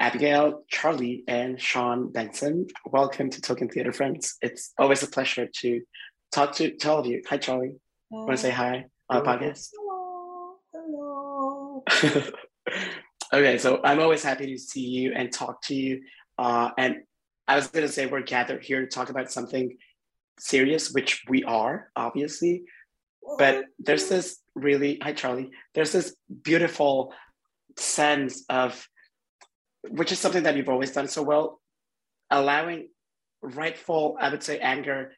Abigail, Charlie, and Sean Bengson. Welcome to Token Theater Friends. It's always a pleasure to talk to, to all of you. Hi, Charlie. Want to say hi on the podcast? Hello. okay, so I'm always happy to see you and talk to you. Uh, and I was going to say we're gathered here to talk about something serious, which we are, obviously. But there's this really, hi, Charlie, there's this beautiful sense of which is something that you've always done so well, allowing rightful, I would say, anger,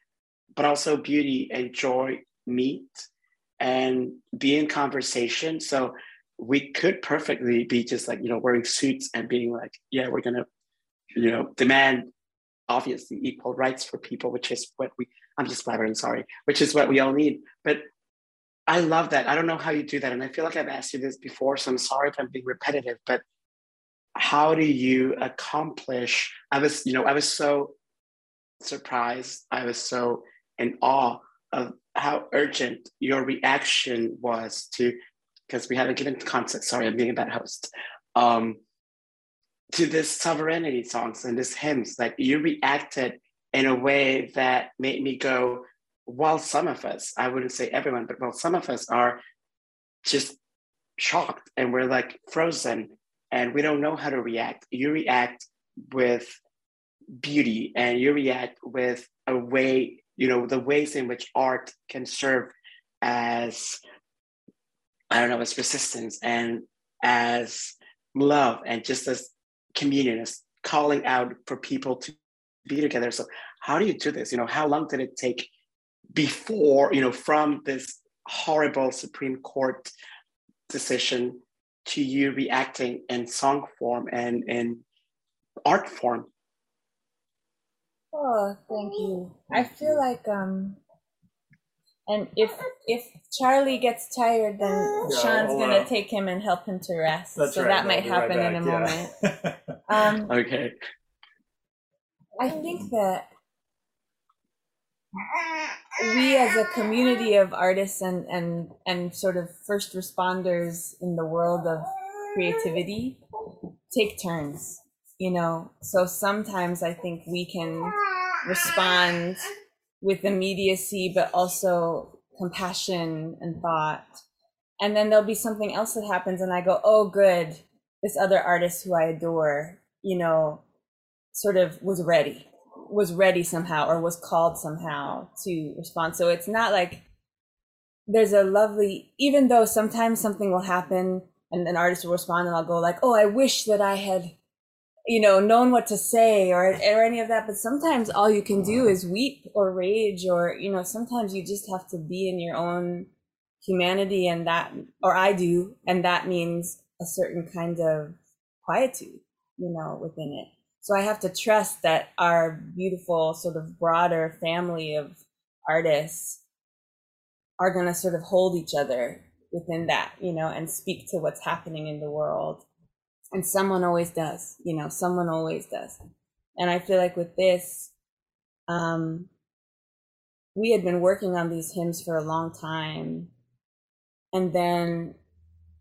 but also beauty and joy meet and be in conversation. So we could perfectly be just like, you know, wearing suits and being like, yeah, we're going to, you know, demand obviously equal rights for people, which is what we, I'm just blabbering, sorry, which is what we all need. But I love that. I don't know how you do that. And I feel like I've asked you this before, so I'm sorry if I'm being repetitive, but how do you accomplish? I was you know i was so surprised. I was so in awe of how urgent your reaction was to because we haven't given context sorry i'm being a bad host um to this sovereignty songs and this hymns. Like you reacted in a way that made me go while some of us i wouldn't say everyone but while some of us are just shocked and we're like frozen and we don't know how to react. You react with beauty and you react with a way, you know, the ways in which art can serve as, I don't know, as resistance and as love and just as communion, as calling out for people to be together. So, how do you do this? You know, how long did it take before, you know, from this horrible Supreme Court decision to you reacting in song form and in art form? Oh, thank you. I feel like um and if if Charlie gets tired then Yeah, Sean's well, gonna uh, take him and help him to rest. So right, that might be right happen in a back, moment. Um Okay. I think that we as a community of artists and, and, and sort of first responders in the world of creativity take turns, you know. So sometimes I think we can respond with immediacy, but also compassion and thought. And then there'll be something else that happens, and I go, oh, good, this other artist who I adore, you know, sort of was ready was ready somehow or was called somehow to respond. So it's not like there's a lovely even though sometimes something will happen and an artist will respond and i'll go like oh i wish that i had you know known what to say or or any of that. But sometimes all you can do is weep or rage or you know sometimes you just have to be in your own humanity and that or i do and that means a certain kind of quietude you know within it so I have to trust that our beautiful, sort of broader family of artists are going to sort of hold each other within that, you know, and speak to what's happening in the world. And someone always does, you know, someone always does. And I feel like with this, um, we had been working on these hymns for a long time. And then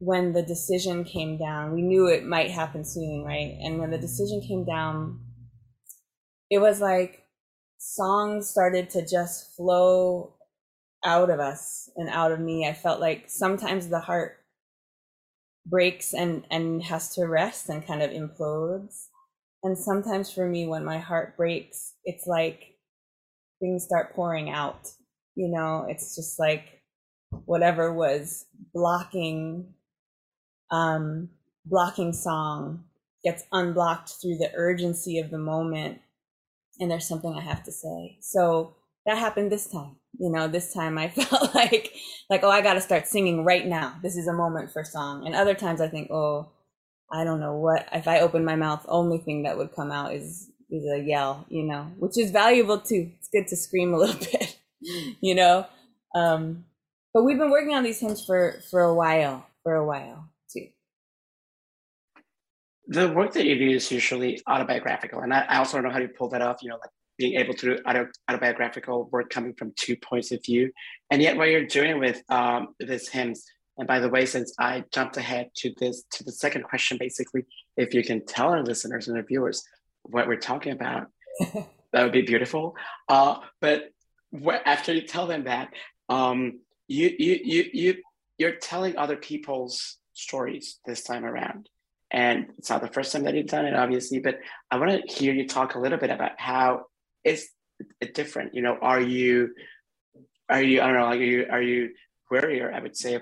when the decision came down, we knew it might happen soon, right? And when the decision came down, it was like songs started to just flow out of us and out of me. I felt like sometimes the heart breaks and and has to rest and kind of implodes. And sometimes for me when my heart breaks, it's like things start pouring out. You know, it's just like whatever was blocking um, blocking song gets unblocked through the urgency of the moment and there's something i have to say. So that happened this time you know this time i felt like like oh i got to start singing right now. This is a moment for song. And other times i think oh i don't know what if i open my mouth only thing that would come out is is a yell you know which is valuable too. It's good to scream a little bit you know? Um but we've been working on these hymns for for a while for a while the work that you do is usually autobiographical, and I, I also don't know how you pull that off. You know, like being able to do auto, autobiographical work coming from two points of view, and yet what you're doing with um, this hymns. And by the way, since I jumped ahead to this to the second question, basically, if you can tell our listeners and our viewers what we're talking about, that would be beautiful. Uh, but wh- after you tell them that, um, you you you you you're telling other people's stories this time around and it's not the first time that you've done it, obviously, but I want to hear you talk a little bit about how is it different? You know, are you, are you, I don't know, like, are you, are you wary, I would say,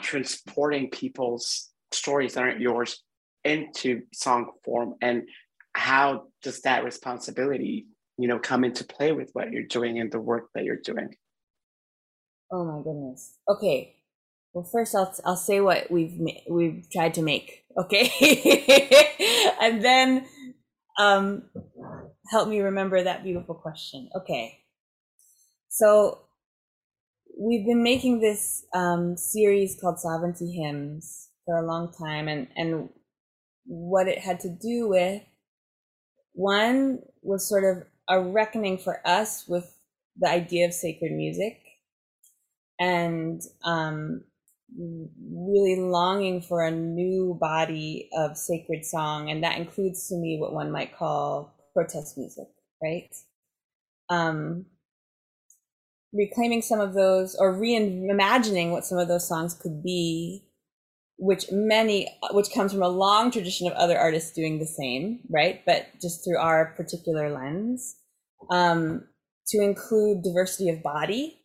transporting people's stories that aren't yours into song form? And how does that responsibility, you know, come into play with what you're doing and the work that you're doing? Oh my goodness. Okay. Well, first I'll I'll say what we've we've tried to make, okay, and then um, help me remember that beautiful question. Okay, so we've been making this um, series called Sovereignty Hymns for a long time, and and what it had to do with one was sort of a reckoning for us with the idea of sacred music. And um, really longing for a new body of sacred song, and that includes to me what one might call protest music, right? Um, reclaiming some of those or reimagining what some of those songs could be which many which comes from a long tradition of other artists doing the same right? But just through our particular lens. Um, to include diversity of body.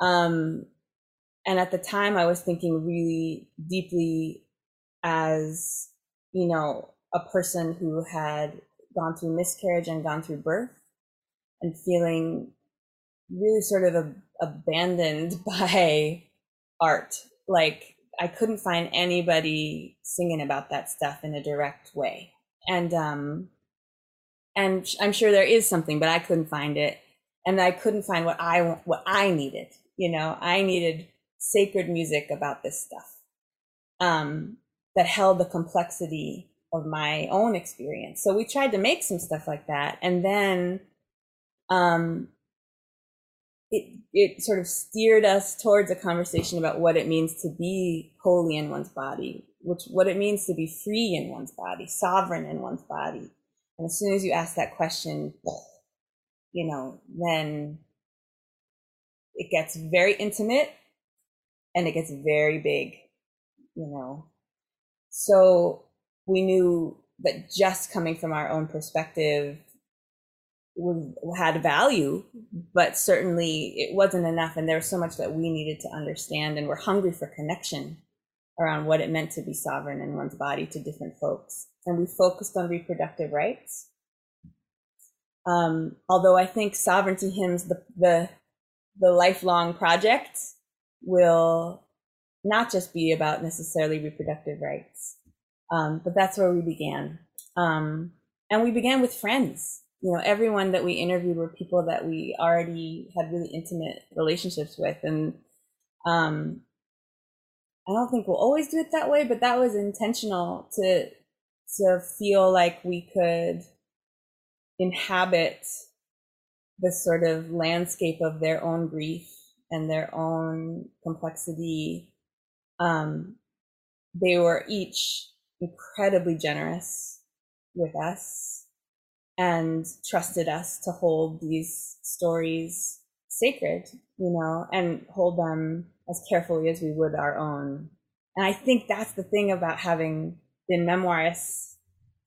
Um, and at the time i was thinking really deeply as you know a person who had gone through miscarriage and gone through birth and feeling really sort of a, abandoned by art. Like i couldn't find anybody singing about that stuff in a direct way. And um and i'm sure there is something but i couldn't find it. And i couldn't find what i what i needed you know? I needed sacred music about this stuff um, that held the complexity of my own experience. So we tried to make some stuff like that, and then um, it it sort of steered us towards a conversation about what it means to be holy in one's body, which what it means to be free in one's body, sovereign in one's body. And as soon as you ask that question, you know, then it gets very intimate and it gets very big, you know. So we knew that just coming from our own perspective had value, but certainly it wasn't enough. And there was so much that we needed to understand, and we're hungry for connection around what it meant to be sovereign in one's body to different folks. And we focused on reproductive rights. Um, although I think sovereignty hymns, the, the the lifelong project will not just be about necessarily reproductive rights. Um, but that's where we began. Um, and we began with friends. You know, everyone that we interviewed were people that we already had really intimate relationships with. And um, I don't think we'll always do it that way, but that was intentional to to feel like we could inhabit the sort of landscape of their own grief and their own complexity um, they were each incredibly generous with us and trusted us to hold these stories sacred, you know, and hold them as carefully as we would our own. And I think that's the thing about having been memoirists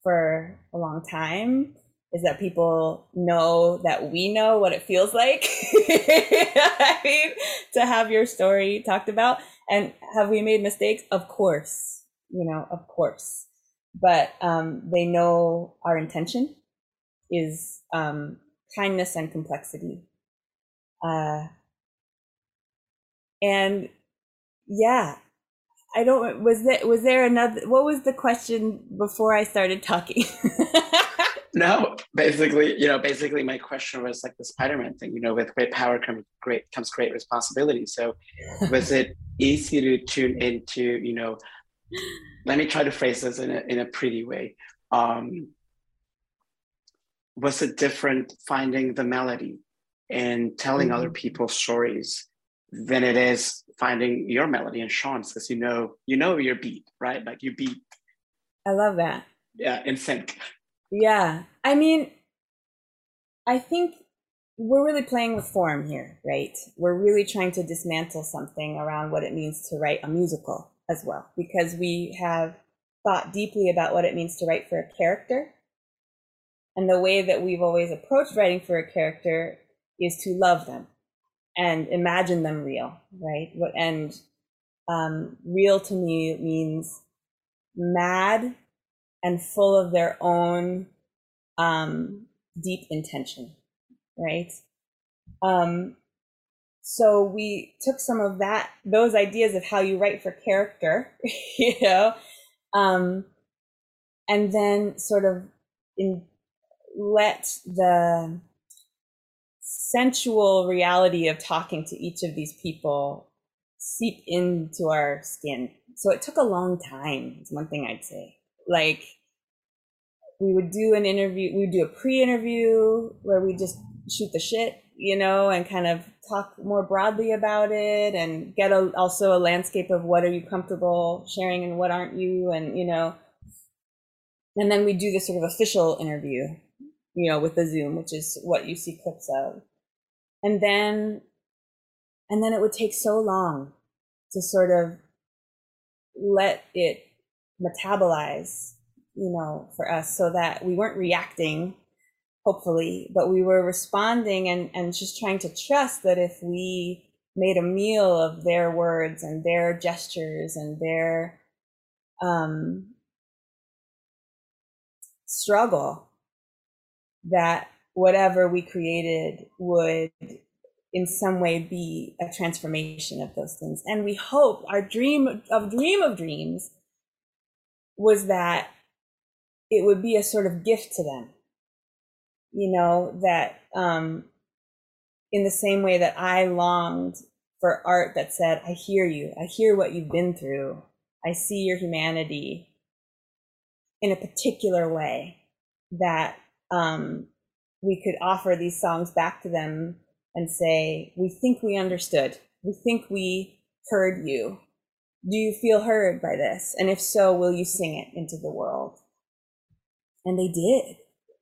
for a long time is that people know that we know what it feels like I mean, to have your story talked about. And have we made mistakes? Of course, you know, of course. But um, they know our intention is um, kindness and complexity. Uh, and yeah, I don't. Was there was there another? What was the question before I started talking? no, basically, you know, basically my question was like the Spider-Man thing. You know, with great power comes great comes great responsibility. So, was it easy to tune into? You know, let me try to phrase this in a in a pretty way. Um, was it different finding the melody and telling mm-hmm. other people's stories than it is finding your melody and Sean's because you know you know your beat, right? Like you beat. I love that. Yeah, in sync. Yeah, I mean, I think we're really playing with form here, right? We're really trying to dismantle something around what it means to write a musical as well, because we have thought deeply about what it means to write for a character. And the way that we've always approached writing for a character is to love them and imagine them real, right? And um, real to me means mad and full of their own um, deep intention, right? Um, so we took some of that, those ideas of how you write for character, you know, um, and then sort of in, let the sensual reality of talking to each of these people seep into our skin. So it took a long time, is one thing I'd say. Like, we would do an interview, we would do a pre interview where we just shoot the shit, you know, and kind of talk more broadly about it and get a, also a landscape of what are you comfortable sharing and what aren't you, and, you know, and then we do this sort of official interview, you know, with the Zoom, which is what you see clips of. And then and then it would take so long to sort of let it metabolize you know for us so that we weren't reacting hopefully but we were responding and and just trying to trust that if we made a meal of their words and their gestures and their um struggle that whatever we created would in some way be a transformation of those things. And we hope our dream of dream of dreams was that it would be a sort of gift to them you know that um in the same way that i longed for art that said i hear you i hear what you've been through i see your humanity in a particular way that um we could offer these songs back to them and say, We think we understood. We think we heard you. Do you feel heard by this? And if so, will you sing it into the world? And they did.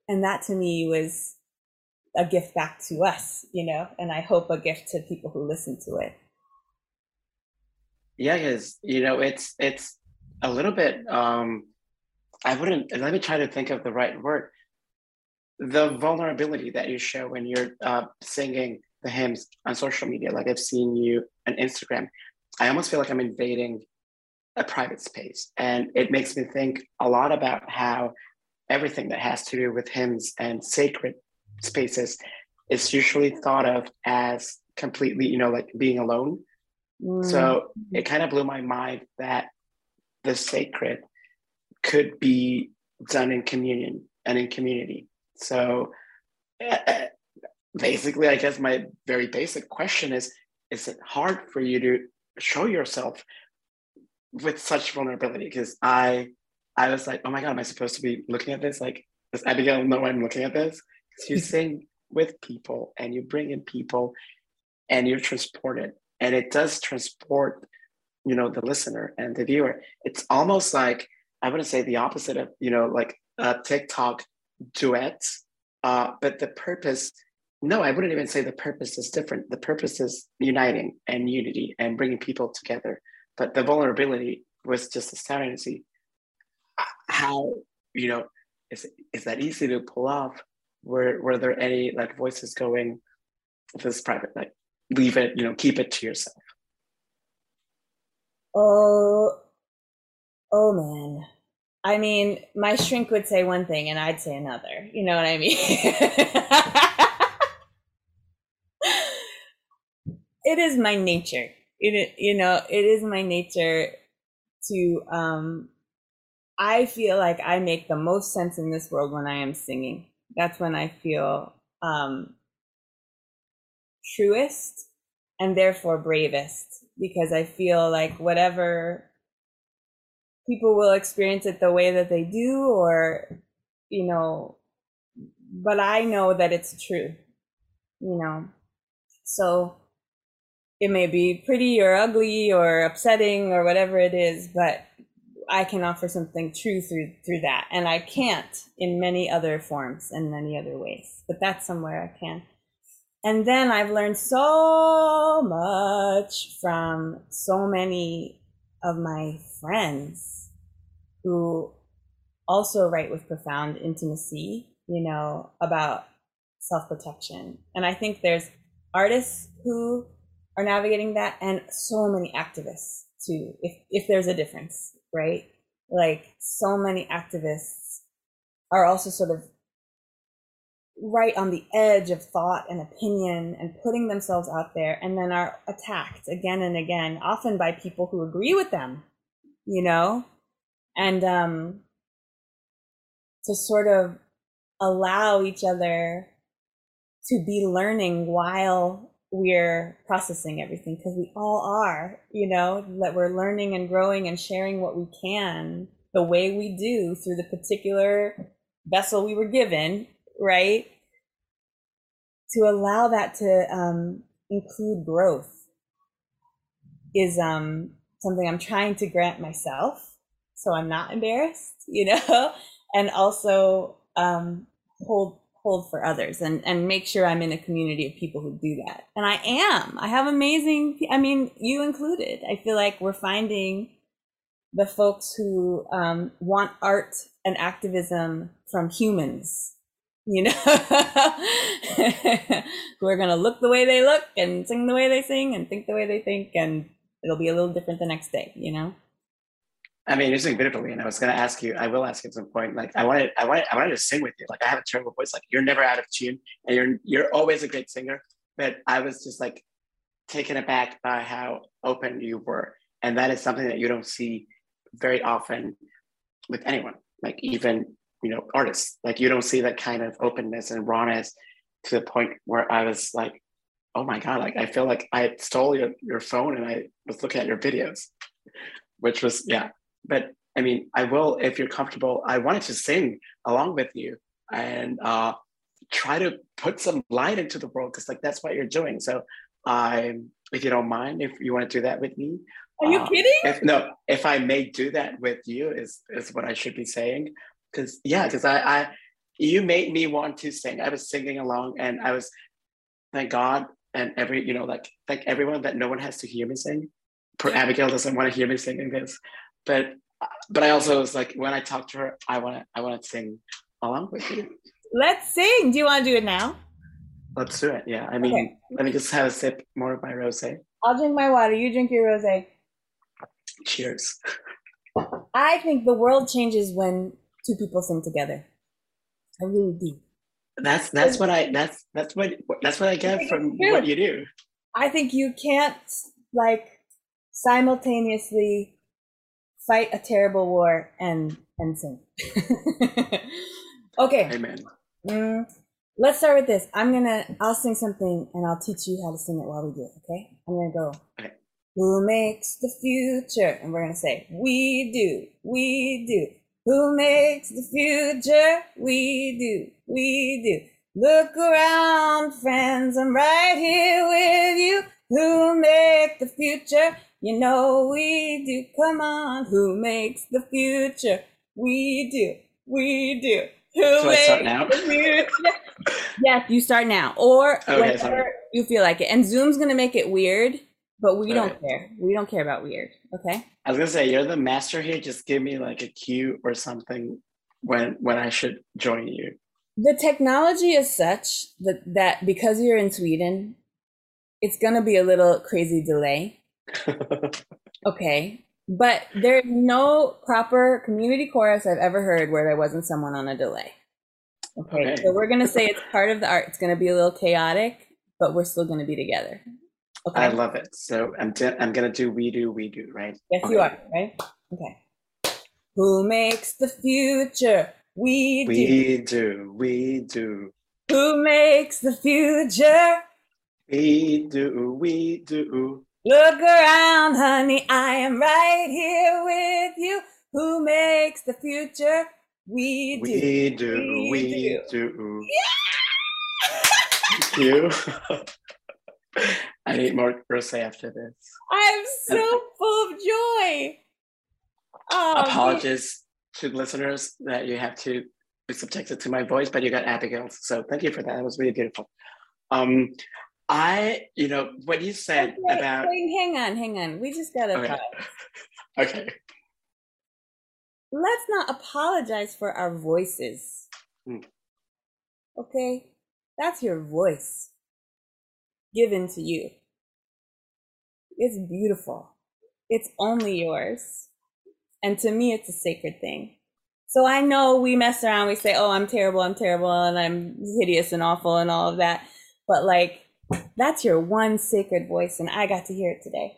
And that to me was a gift back to us, you know, and I hope a gift to people who listen to it. Yeah, because, you know, it's, it's a little bit, um, I wouldn't, let me try to think of the right word the vulnerability that you show when you're uh, singing the hymns on social media, like I've seen you on Instagram, I almost feel like I'm invading a private space. And it makes me think a lot about how everything that has to do with hymns and sacred spaces is usually thought of as completely, you know, like being alone. Mm. So it kind of blew my mind that the sacred could be done in communion and in community. So uh, basically, I guess my very basic question is is it hard for you to show yourself with such vulnerability? Because I I was like, oh my God, am I supposed to be looking at this? Like, does Abigail know I'm looking at this? Because you sing with people and you bring in people and you're transported. And it does transport you know the listener and the viewer it's almost like i wouldn't say the opposite of you know like a tiktok duet uh, but the purpose no i wouldn't even say the purpose is different the purpose is uniting and unity and bringing people together but the vulnerability was just astounding to see how you know is, is that easy to pull off were were there any like voices going this is private like leave it you know keep it to yourself Oh, oh man. I mean, my shrink would say one thing and I'd say another. You know what I mean? it is my nature. It, you know, it is my nature to, um, I feel like I make the most sense in this world when I am singing. That's when I feel, um, truest and therefore bravest because I feel like whatever people will experience it the way that they do, or, you know, but I know that it's true, you know. So it may be pretty or ugly or upsetting or whatever it is, but I can offer something true through through that, and I can't in many other forms and many other ways. But that's somewhere I can. And then I've learned so much from so many of my friends who also write with profound intimacy, you know, about self protection. And I think there's artists who are navigating that and so many activists too, if, if there's a difference, right? Like so many activists are also sort of right on the edge of thought and opinion and putting themselves out there and then are attacked again and again often by people who agree with them you know and um to sort of allow each other to be learning while we're processing everything because we all are you know that we're learning and growing and sharing what we can the way we do through the particular vessel we were given right? To allow that to um, include growth is um, something I'm trying to grant myself, so I'm not embarrassed, you know, and also um, hold hold for others and and make sure I'm in a community of people who do that. And I am. I have amazing. I mean, you included. I feel like we're finding the folks who um, want art and activism from humans you know, who are going to look the way they look and sing the way they sing and think the way they think, and it'll be a little different the next day, you know? I mean, you're singing beautifully, and I was gonna ask you. I will ask at some point. Like, I wanted, I wanted, I wanted to sing with you. Like, I have a terrible voice. Like, you're never out of tune, and you're you're always a great singer. But I was just like taken aback by how open you were, and that is something that you don't see very often with anyone. Like, even you know artists like you don't see that kind of openness and rawness to the point where i was like oh my god like i feel like i stole your, your phone and i was looking at your videos which was yeah but i mean i will if you're comfortable i wanted to sing along with you and uh try to put some light into the world because like that's what you're doing so i if you don't mind if you want to do that with me are you uh, kidding if, no if i may do that with you is is what i should be saying because yeah, because I, I, you made me want to sing. I was singing along, and I was, thank God, and every you know, like thank everyone that no one has to hear me sing. Abigail doesn't want to hear me singing this, but but I also was like when I talked to her, I want to I want to sing along with you. Let's sing. Do you want to do it now? Let's do it. Yeah. I mean, okay. let me just have a sip more of my rosé. I'll drink my water. You drink your rosé. Cheers. I think the world changes when two people sing together. I really do. That's that's what I that's that's what that's what I get from what you do. I think you can't like simultaneously fight a terrible war and and sing. okay. Amen. Mm, let's start with this. I'm gonna I'll sing something and I'll teach you how to sing it while we do it. Okay. I'm gonna go. Okay. Who makes the future? And we're gonna say we do, we do. Who makes the future? We do, we do. Look around, friends, I'm right here with you. Who make the future? You know we do. Come on, who makes the future? We do. We do. Who So makes now? the future? yes, you start now, or Okay, whenever sorry. you feel like it. And Zoom's gonna make it weird, but we don't Alright. care. We don't care about weird. Okay. I was gonna say you're the master here. Just give me like a cue or something when when I should join you. The technology is such that that because you're in Sweden, it's gonna be a little crazy delay. Okay. But there's no proper community chorus I've ever heard where there wasn't someone on a delay. Okay. Okay. So we're gonna say it's part of the art. It's gonna be a little chaotic, but we're still gonna be together. Okay. I love it. So I'm I'm gonna do we do we do right. yes, you are, right? Okay. Who makes the future? We, do. We do we do Who makes the future? we do we do. Look around, honey. I am right here with you. Who makes the future? We do. We do We do. do. Thank you. I need more rosé after this. I'm so full of joy. Oh, Apologies to listeners that you have to be subjected to my voice, but you got Abigail's. So thank you for that. It was really beautiful. Um, I, you know, what you said wait, about wait, hang on, hang on. We just gotta Okay. pause. okay, Let's not apologize for our voices. Hmm. Okay? That's your voice given to you. It's beautiful. It's only yours. And to me, it's a sacred thing. So I know we mess around, we say, oh, I'm terrible, I'm terrible, and I'm hideous and awful and all of that. But like, that's your one sacred voice, and I got to hear it today.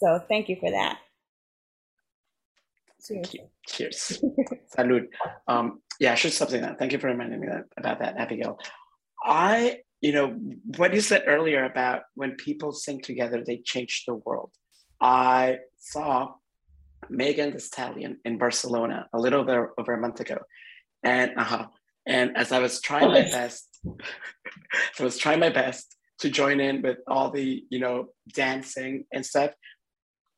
So thank you for that. thank you. Cheers. Salud. Um, yeah, I should stop saying that. Thank you for reminding me that, about that, Abigail. I, you know, what you said earlier about when people sing together, they change the world. I saw Megan Thee Stallion in Barcelona a little bit over a month ago. And uh-huh. and as I was trying my best, so I was trying my best to join in with all the, you know, dancing and stuff.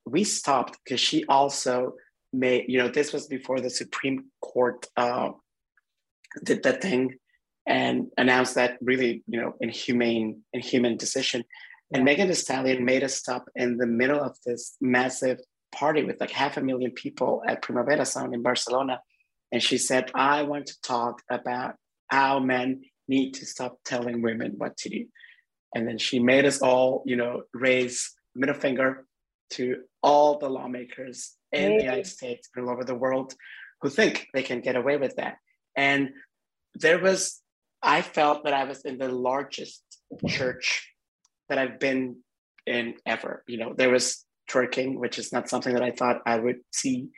We stopped because she also made, you know, this was before the Supreme Court uh, did that thing and announced that really, you know, inhumane, inhuman decision. And Megan Thee Stallion made us stop in the middle of this massive party with like half a million people at Primavera Sound in Barcelona. And she said, I want to talk about how men need to stop telling women what to do. And then she made us all, you know, raise middle finger to all the lawmakers in the United States and all over the world who think they can get away with that. And there was, I felt that I was in the largest church that I've been in ever. You know, there was twerking, which is not something that I thought I would see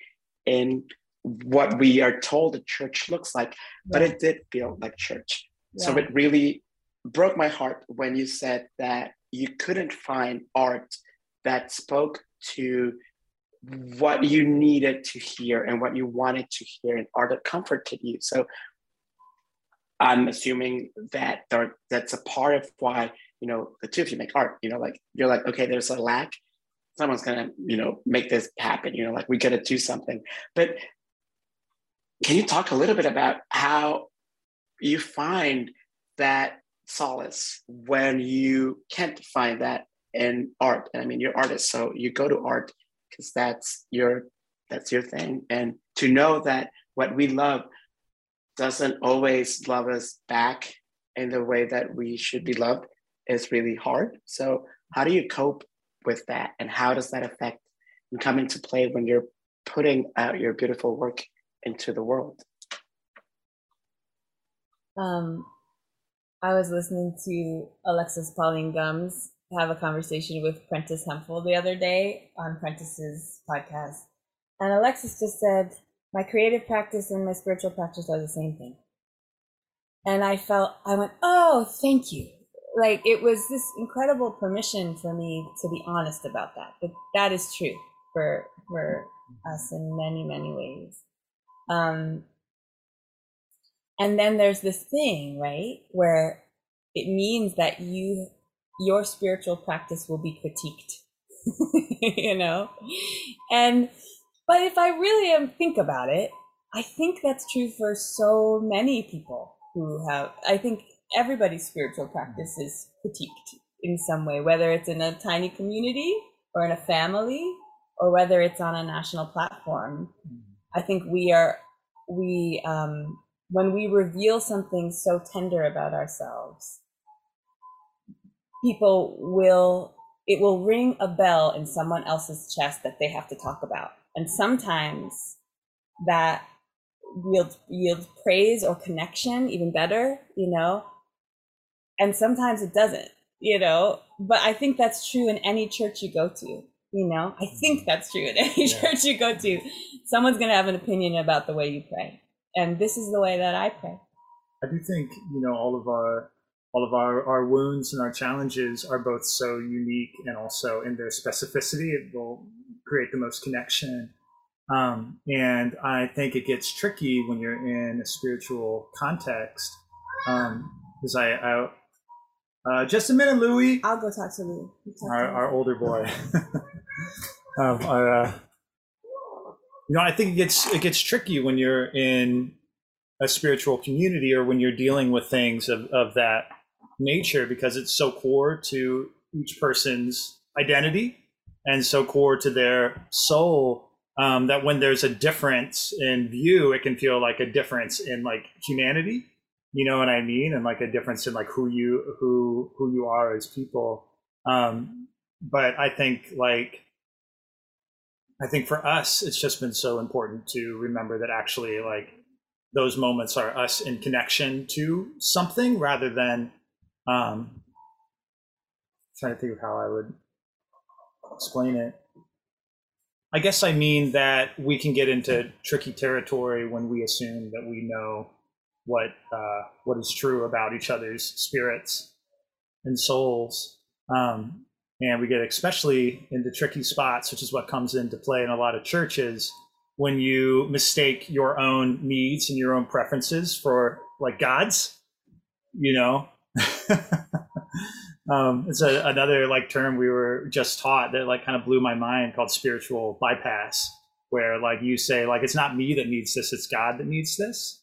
in what we are told a church looks like, but it did feel like church. So it really broke my heart when you said that you couldn't find art that spoke to what you needed to hear and what you wanted to hear and art that comforted you. So I'm assuming that there, that's a part of why, you know, the two of you make art, you know, like you're like, okay, there's a lack. Someone's gonna, you know, make this happen, you know, like we gotta do something. But can you talk a little bit about how you find that solace when you can't find that in art? And I mean, you're artist, so you go to art because that's your that's your thing. And to know that what we love doesn't always love us back in the way that we should be loved is really hard. So how do you cope with that? And how does that affect and come into play when you're putting out your beautiful work into the world? Um, I was listening to Alexis Pauline Gumbs have a conversation with Prentis Hemphill the other day on Prentis's podcast. And Alexis just said, My creative practice and my spiritual practice are the same thing. And I felt, I went, Oh, thank you. Like it was this incredible permission for me to be honest about that. But that is true for for us in many, many ways. Um, and then there's this thing right where it means that you your spiritual practice will be critiqued you know? And, but if I really am, think about it, I think that's true for so many people who have, I think everybody's spiritual practice is critiqued in some way, whether it's in a tiny community or in a family or whether it's on a national platform. I think we are, we, um, when we reveal something so tender about ourselves, people will it will ring a bell in someone else's chest that they have to talk about. And sometimes that yields yields praise or connection even better you know? And sometimes it doesn't you know? But i think that's true in any church you go to you know? I think mm-hmm. that's true in any yeah. church you go to. Someone's going to have an opinion about the way you pray and this is the way that i pray i do think you know all of our all of our, our wounds and our challenges are both so unique and also in their specificity, it will create the most connection. Um, and I think it gets tricky when you're in a spiritual context. Because um, I, I uh, just a minute, Louis. I'll go talk to Louis. Talk our, our older boy. um, our, uh, you know, I think it gets it gets tricky when you're in a spiritual community or when you're dealing with things of, of that nature because it's so core to each person's identity and so core to their soul um, that when there's a difference in view, it can feel like a difference in like humanity. You know what I mean? And like a difference in like who you who who you are as people. Um, but I think like I think for us, it's just been so important to remember that actually like those moments are us in connection to something rather than um, trying to think of how I would explain it. I guess I mean that we can get into tricky territory when we assume that we know what uh, what is true about each other's spirits and souls, um, and we get especially into tricky spots, which is what comes into play in a lot of churches when you mistake your own needs and your own preferences for like God's. You know, um, it's a, another like term we were just taught that like kind of blew my mind called spiritual bypass, where like you say like it's not me that needs this, it's God that needs this,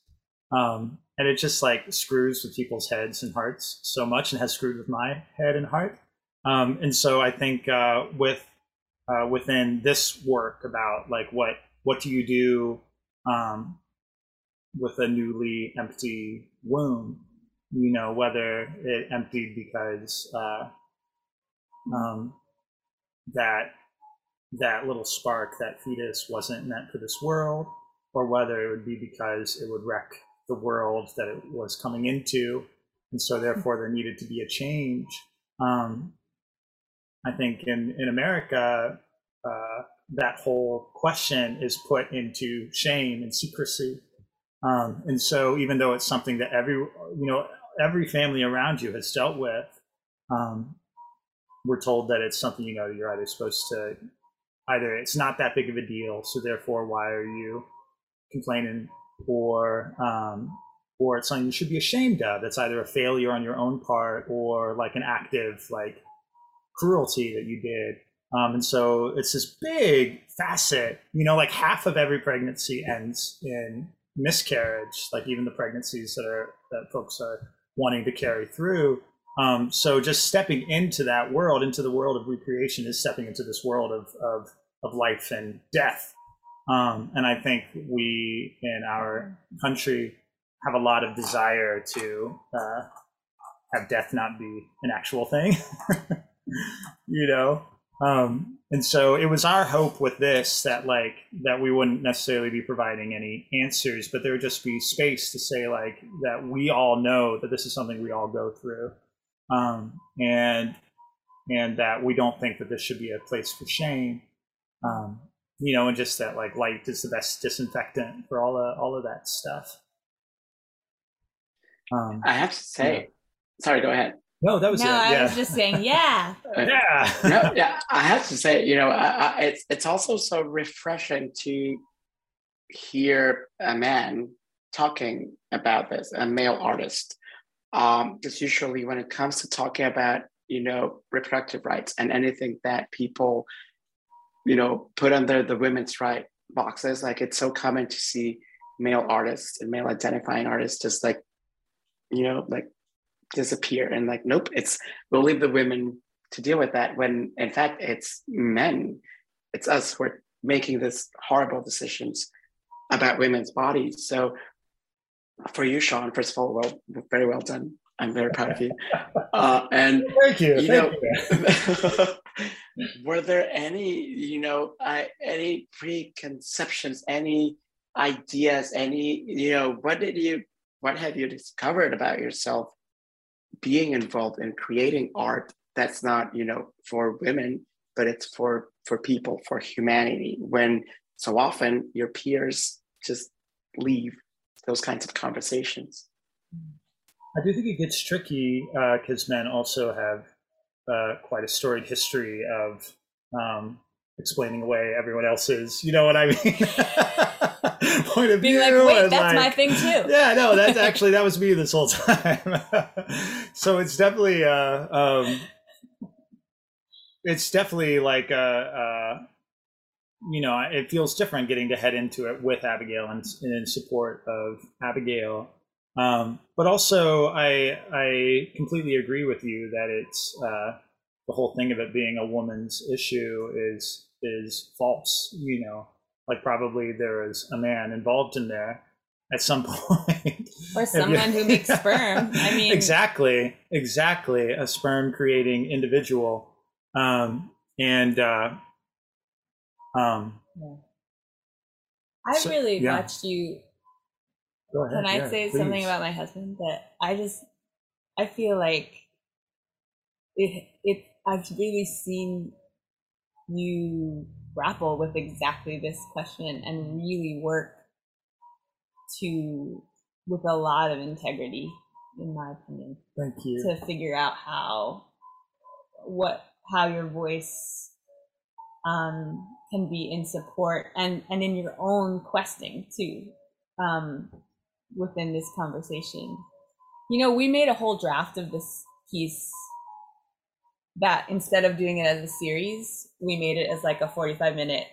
um, and it just like screws with people's heads and hearts so much, and has screwed with my head and heart. Um, and so I think uh, with uh, within this work about like what what do you do um, with a newly empty womb you know, whether it emptied because uh, um, that that little spark, that fetus, wasn't meant for this world, or whether it would be because it would wreck the world that it was coming into, and so therefore there needed to be a change. Um, I think in in America, uh, that whole question is put into shame and secrecy. Um, and so even though it's something that every you know every family around you has dealt with, um, we're told that it's something you know you're either supposed to either it's not that big of a deal, so therefore why are you complaining, or um, or it's something you should be ashamed of. It's either a failure on your own part or like an active like cruelty that you did. Um, and so it's this big facet, you know, like half of every pregnancy ends in miscarriage, like even the pregnancies that are that folks are wanting to carry through. Um, so just stepping into that world, into the world of recreation, is stepping into this world of of, of life and death. Um, and I think we in our country have a lot of desire to uh, have death not be an actual thing. you know, um, and so it was our hope with this that like that we wouldn't necessarily be providing any answers, but there would just be space to say like that we all know that this is something we all go through, um, and and that we don't think that this should be a place for shame. Um, you know, and just that like light is the best disinfectant for all of all of that stuff. Um, I have to say, yeah. sorry, go ahead. No, that was no, it. I yeah. was just saying, yeah, yeah, no, yeah. I have to say, you know, I, I, it's it's also so refreshing to hear a man talking about this, a male artist. Um, because usually when it comes to talking about you know reproductive rights and anything that people you know put under the women's right boxes like it's so common to see male artists and male identifying artists just like you know like disappear and like nope it's we'll leave the women to deal with that when in fact it's men. It's us who are making this horrible decisions about women's bodies. So for you sean first of all well very well done. I'm very proud of you. Uh, and thank you, you thank know, you. were there any you know uh, any preconceptions any ideas any you know what did you what have you discovered about yourself being involved in creating art that's not you know for women but it's for for people for humanity when so often your peers just leave those kinds of conversations. I do think it gets tricky because uh, men also have uh, quite a storied history of um, explaining away everyone else's you know what i mean point of Being view like, wait, that's like, my thing too. yeah no that's actually that was me this whole time. So it's definitely uh um it's definitely like uh uh you know it feels different getting to head into it with abigail and, and in support of abigail. Um but also i i completely agree with you that it's uh the whole thing of it being a woman's issue is is false you know like probably there is a man involved in there at some point or someone who makes sperm i mean exactly exactly a sperm creating individual um and uh um yeah. i so, really yeah. watched you Go ahead, can i yeah, say please. something about my husband that i just i feel like it it i've really seen you grapple with exactly this question and really work to with a lot of integrity in my opinion thank you. to figure out how what how your voice um, can be in support and and in your own questing too um, within this conversation. You know we made a whole draft of this piece that instead of doing it as a series we made it as like a 45 minute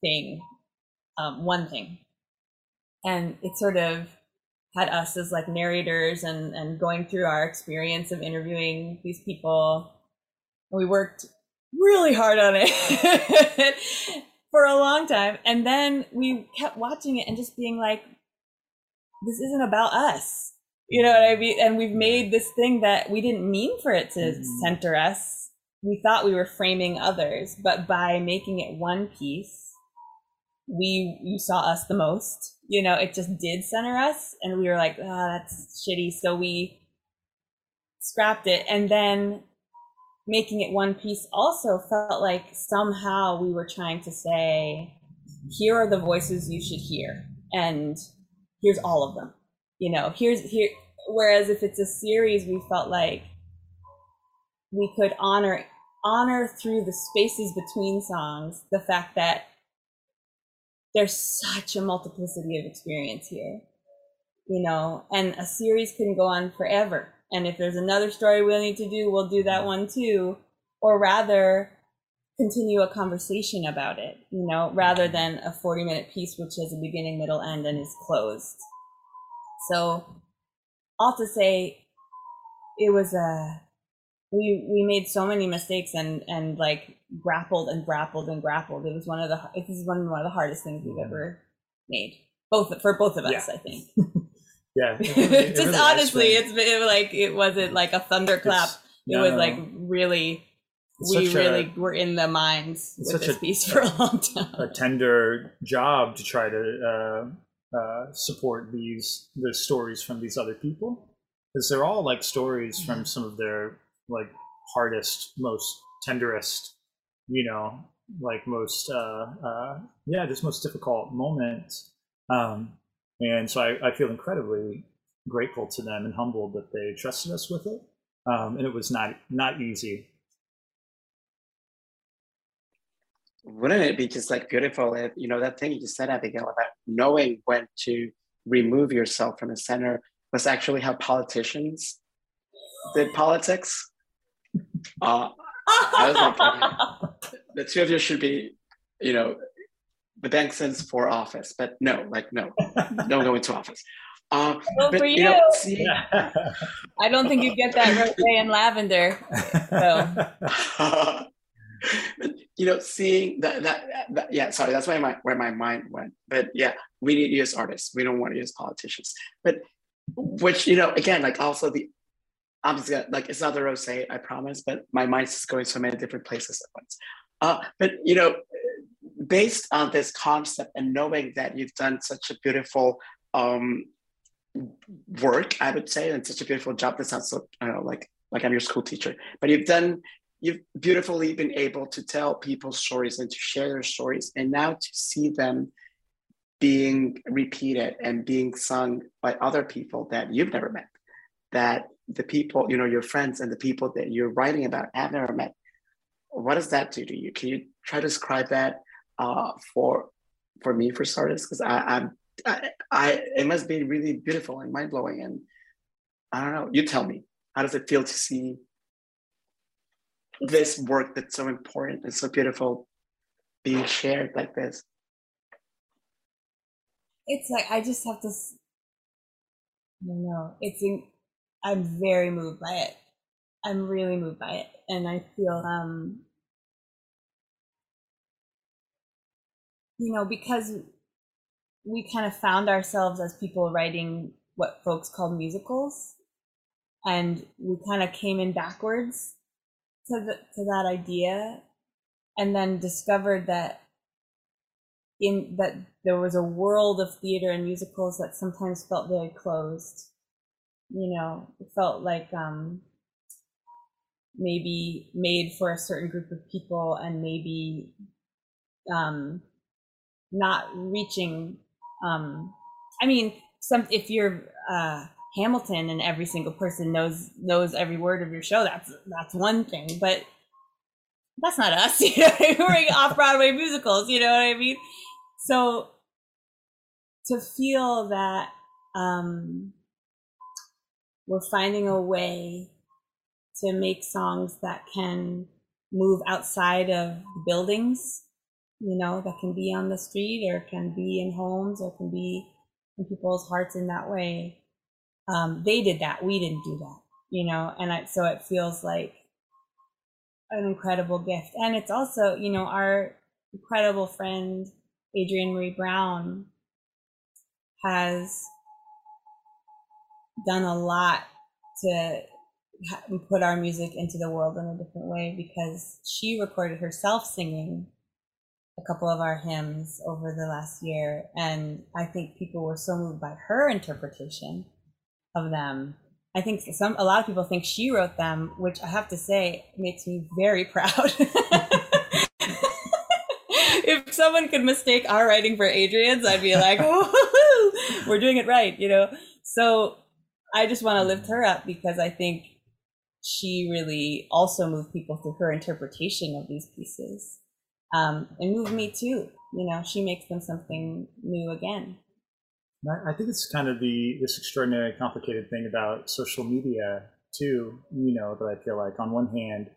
thing um, one thing. And it sort of had us as like narrators and and going through our experience of interviewing these people. We worked really hard on it for a long time. And then we kept watching it and just being like this isn't about us you know what i mean? And we've made this thing that we didn't mean for it to mm-hmm. center us. We thought we were framing others but by making it one piece we you saw us the most. You know it just did center us and we were like oh that's shitty. So we scrapped it and then making it one piece also felt like somehow we were trying to say here are the voices you should hear and here's all of them you know here's here whereas if it's a series we felt like we could honor honor through the spaces between songs the fact that there's such a multiplicity of experience here you know and a series can go on forever. And if there's another story we'll need to do we'll do that one too or rather continue a conversation about it you know rather than a 40 minute piece which has a beginning middle end and is closed so all to say it was a we we made so many mistakes and and like grappled and grappled and grappled. It was one of the this is one, one of the hardest things we've ever made. Both for both of us Yeah. i think. Yeah. It really- it just really honestly it's been like it wasn't like a thunderclap. It's- it was no. like really we such a- really were in the minds with this a- piece for a long time. a tender job to try to uh, uh, support these the stories from these other people. Because they're all like stories from some of their like hardest most tenderest you know like most uh, uh, yeah just most difficult moments. Um, and so I, I feel incredibly grateful to them and humbled that they trusted us with it. Um, and it was not not easy wouldn't it be just like beautiful if you know that thing you just said abigail about knowing when to remove yourself from the center was actually how politicians did politics Uh, I was like, okay, the two of you should be, you know, the Bengsons for office, but no, like no, don't go into office. Uh, Well, but for you know, see, I don't think you get that rose and lavender. So but, you know, seeing that, that, that, yeah, sorry, that's where my where my mind went. But yeah, we need to use artists. We don't want to use politicians. But which you know, again, like also the I'm just gonna, like it's not the rose, I promise. But my mind's just going so many different places at once. Uh, but you know, based on this concept and knowing that you've done such a beautiful um, work, I would say, and such a beautiful job. That sounds so, know, like like I'm your school teacher, but you've done, you've beautifully been able to tell people's stories and to share their stories, and now to see them being repeated and being sung by other people that you've never met, that the people, you know, your friends and the people that you're writing about have never met. What does that do to you? Can you try to describe that uh, for for me for starters? Because I'm I, I it must be really beautiful and mind blowing. And I don't know. You tell me, how does it feel to see this work that's so important and so beautiful being shared like this? it's like I just have to. don't know. It's in, I'm very moved by it. I'm really moved by it, and I feel um, you know, because we kind of found ourselves as people writing what folks call musicals, and we kind of came in backwards to the, to that idea, and then discovered that in that there was a world of theater and musicals that sometimes felt very closed. You know it felt like um maybe made for a certain group of people and maybe um not reaching um i mean some if you're uh hamilton and every single person knows knows every word of your show that's that's one thing but that's not us you know we're off broadway musicals you know what i mean so to feel that um, we're finding a way to make songs that can move outside of buildings, you know, that can be on the street or can be in homes or can be in people's hearts in that way. Um, they did that. We didn't do that, you know, and I, so it feels like an incredible gift. And it's also, you know, our incredible friend Adrienne Maree Brown has done a lot to put our music into the world in a different way because she recorded herself singing a couple of our hymns over the last year and i think people were so moved by her interpretation of them i think some a lot of people think she wrote them which i have to say makes me very proud if someone could mistake our writing for Adrienne's, I'd be like, oh, we're doing it right, you know? So I just want to lift her up because I think she really also moved people through her interpretation of these pieces um, and moved me too. You know, she makes them something new again. I think it's kind of the this extraordinary, complicated thing about social media too. You know that I feel like on one hand,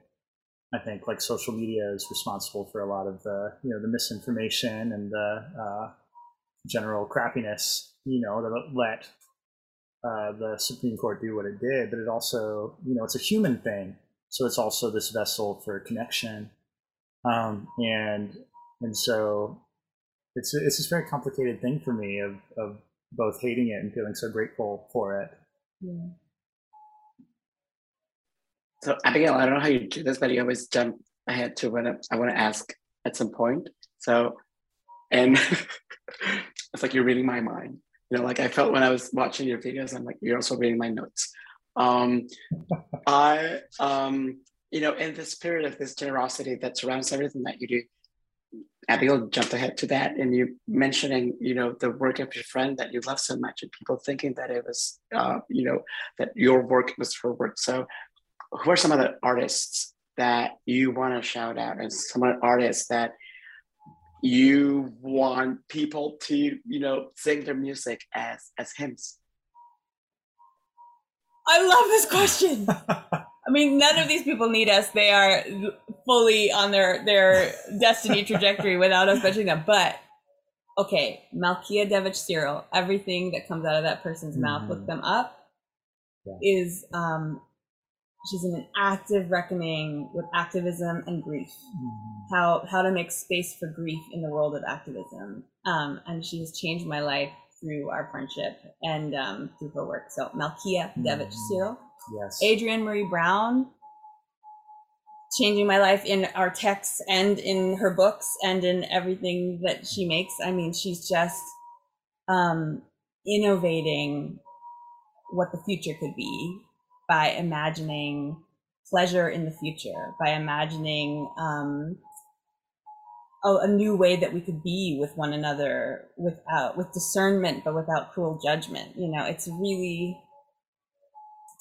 I think like social media is responsible for a lot of the you know the misinformation and the uh, general crappiness. You know that let uh, the Supreme Court do what it did, but it also you know it's a human thing. So it's also this vessel for connection, um, and and so it's it's this very complicated thing for me of of both hating it and feeling so grateful for it. Yeah. So Abigail, I don't know how you do this, but you always jump ahead to what I want to ask at some point. So, and it's like you're reading my mind. You know, like I felt when I was watching your videos, I'm like, you're also reading my notes. Um, I, um, you know, in the spirit of this generosity that surrounds everything that you do, Abigail jumped ahead to that, and you mentioning, you know, the work of your friend that you love so much, and people thinking that it was, uh, you know, that your work was her work. So, who are some of the artists that you want to shout out, and some of the artists that you want people to, you know, sing their music as as hymns? I love this question. mean, none of these people need us. They are fully on their their destiny trajectory without us touching them. But okay, Malkia Devich Cyril, everything that comes out of that person's mm-hmm. mouth, look them up, yeah. is um, she's in an active reckoning with activism and grief. Mm-hmm. How how to make space for grief in the world of activism. Um, and she has changed my life through our friendship and um, through her work. So Malkia mm-hmm. Devich Cyril. Yes. Adrienne Maree Brown changing my life in our texts and in her books and in everything that she makes. I mean, she's just um, innovating what the future could be by imagining pleasure in the future, by imagining um, a, a, new way that we could be with one another without with discernment, but without cruel judgment. You know, it's really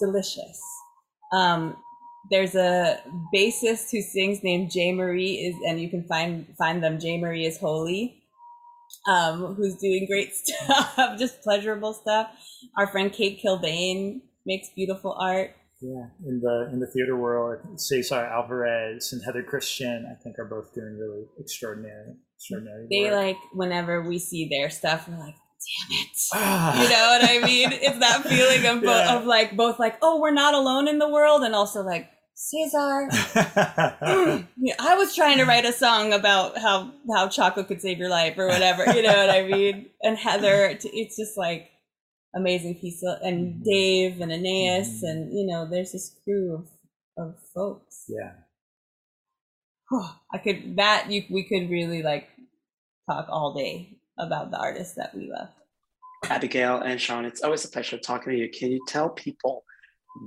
delicious. Um, there's a bassist who sings named Jay Marie is, and you can find find them. Jay Marie is holy, um, who's doing great stuff, just pleasurable stuff. Our friend Kate Kilbane makes beautiful art. Yeah, in the in the theater world, Cesar Alvarez and Heather Christian, I think, are both doing really extraordinary, extraordinary. They work. like whenever we see their stuff, we're like, damn it. Ah. You know what I mean? It's that feeling of, yeah. of like both like, oh, we're not alone in the world, and also like, Cesar. mm, I was trying to write a song about how how chocolate could save your life or whatever. You know what I mean? And Heather, it's just like amazing piece of, and mm-hmm. Dave and Aeneas mm-hmm. and you know, there's this crew of of folks. Yeah. I could that you we could really like talk all day about the artists that we love. Abigail and Sean, it's always a pleasure talking to you. Can you tell people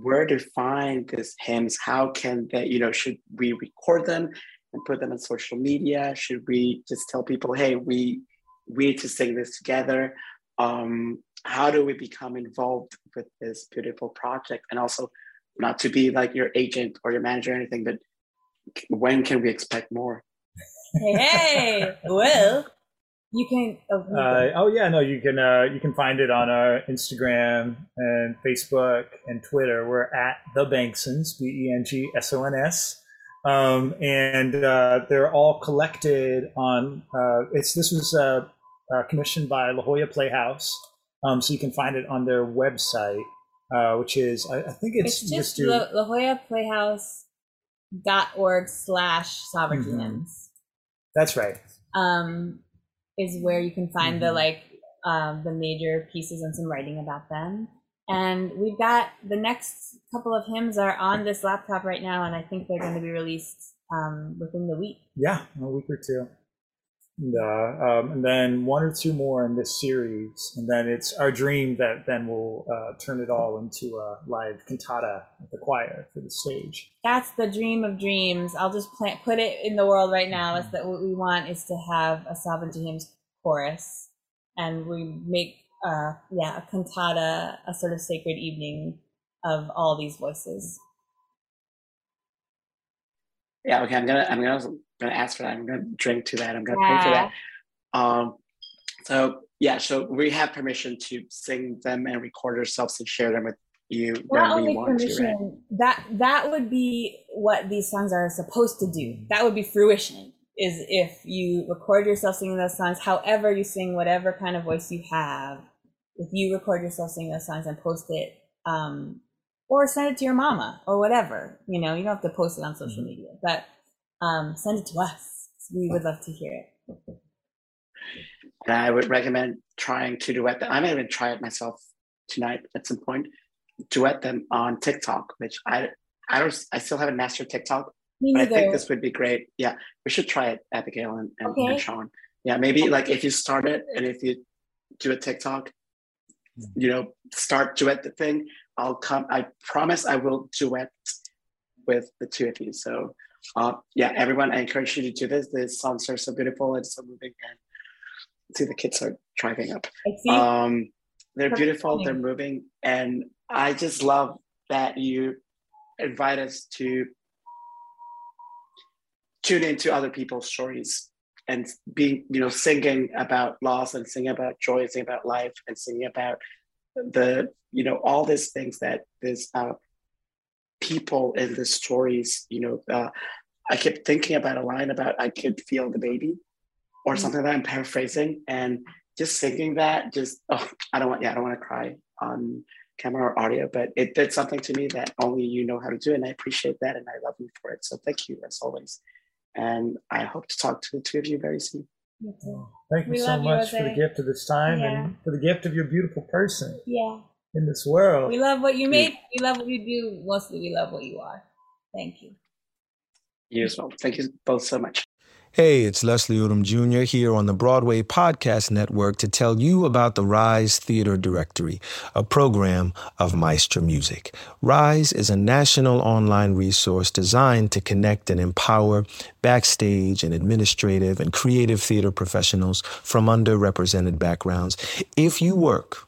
where to find these hymns? How can they, you know, should we record them and put them on social media? Should we just tell people, hey, we we need to sing this together? Um, how do we become involved with this beautiful project? And also, not to be like your agent or your manager or anything, but when can we expect more? Hey, well, you can. Oh, uh, oh yeah, no, you can. Uh, you can find it on our Instagram and Facebook and Twitter. We're at the Bengsons, B E N G S O N S, um, and uh, they're all collected on. Uh, it's this was uh, uh, commissioned by La Jolla Playhouse, um, so you can find it on their website, which is I, I, think it's, it's just, La, La Jolla Playhouse dot org slash sovereignty mm-hmm. That's right. Um, is where you can find mm-hmm. the like um, the major pieces and some writing about them. And we've got the next couple of hymns are on this laptop right now, and I think they're going to be released um, within the week. Yeah, a week or two. And, uh, um, and then one or two more in this series, and then it's our dream that then we'll uh, turn it all into a live cantata at the choir for the stage. That's the dream of dreams. I'll just plant, put it in the world right now. Is that what we want is to have a Sovereignty Hymns chorus, and we make uh, yeah a cantata, a sort of sacred evening of all these voices. Yeah, okay. I'm gonna I'm gonna gonna ask for that. I'm gonna drink to that. I'm gonna yeah. pay for that. Um, so yeah, so we have permission to sing them and record ourselves and share them with you Not only permission, to, right? That that would be what these songs are supposed to do. That would be fruition. Is if you record yourself singing those songs, however you sing, whatever kind of voice you have, if you record yourself singing those songs and post it, um, or send it to your mama or whatever, you know, you don't have to post it on social mm-hmm. media, but um, send it to us. We would love to hear it. And I would recommend trying to duet them. I might even try it myself tonight at some point. Duet them on TikTok, which I I don't I still haven't mastered TikTok. Me but I think this would be great. Yeah, we should try it, Abigail and, and, okay. and Sean. Yeah, maybe like if you start it and if you do a TikTok, you know, start duet the thing. I'll come. I promise I will duet with the two of you. So uh, yeah, everyone, I encourage you to do this. The songs are so beautiful and so moving, and see the kids are driving up. Um, they're beautiful. They're moving, and I just love that you invite us to tune into other people's stories and being, you know, singing about loss and singing about joy, singing about life, and singing about the, you know, all these things that this uh, people in the stories. You know, uh, I kept thinking about a line about I could feel the baby, or mm-hmm. something that I'm paraphrasing, and just thinking that just oh, I don't want yeah I don't want to cry on camera or audio, but it did something to me that only you know how to do, and I appreciate that, and I love you for it. So thank you as always, and I hope to talk to the two of you very soon. Thank you we so much you, for the gift of this time yeah. and for the gift of your beautiful person. Yeah. In this world. We love what you make. We love what you do. Mostly, we love what you are. Thank you. You as well. Thank you both so much. Hey, it's Leslie Odom Jr. here on the Broadway Podcast Network to tell you about the Rise Theater Directory, a program of Maestra Music. Rise is a national online resource designed to connect and empower backstage and administrative and creative theater professionals from underrepresented backgrounds. If you work